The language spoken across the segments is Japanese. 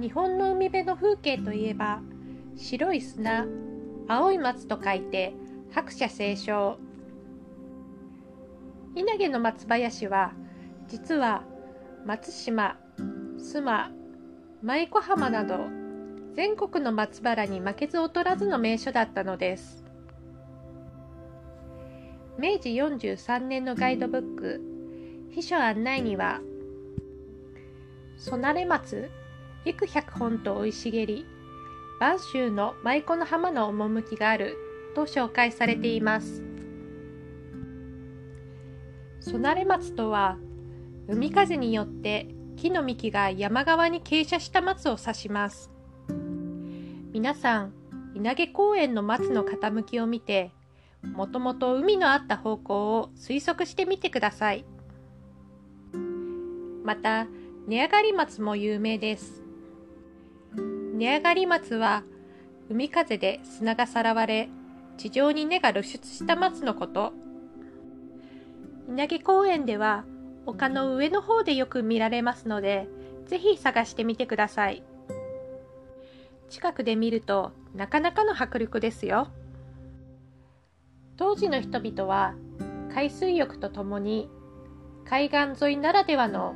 日本の海辺の風景といえば白い砂青い松と書いて白砂青松稲毛の松林は実は松島須磨舞子浜など全国の松原に負けず劣らずの名所だったのです。明治43年のガイドブック秘書案内にはソナレ松幾百本と生い茂り播州の舞妓の浜の趣があると紹介されています。ソナレ松とは海風によって木の幹が山側に傾斜した松を指します。皆さん稲毛公園の松の傾きを見てもともと海のあった方向を推測してみてください。また根上がり松も有名です。根上がり松は海風で砂がさらわれ地上に根が露出した松のこと。稲毛公園では丘の上の方でよく見られますのでぜひ探してみてください。近くで見るとなかなかの迫力ですよ。当時の人々は海水浴とともに海岸沿いならではの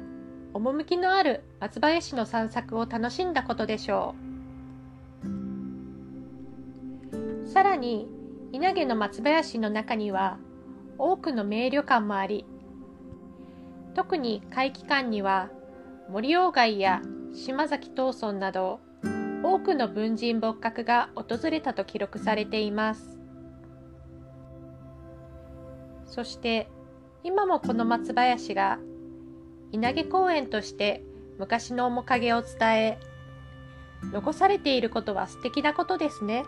趣のある松林の散策を楽しんだことでしょう。さらに稲毛の松林の中には多くの名旅館もあり特に会期間には森鴎外や島崎藤村など多くの文人墨客が訪れたと記録されていますそして今もこの松林が稲毛公園として昔の面影を伝え残されていることは素敵なことですね。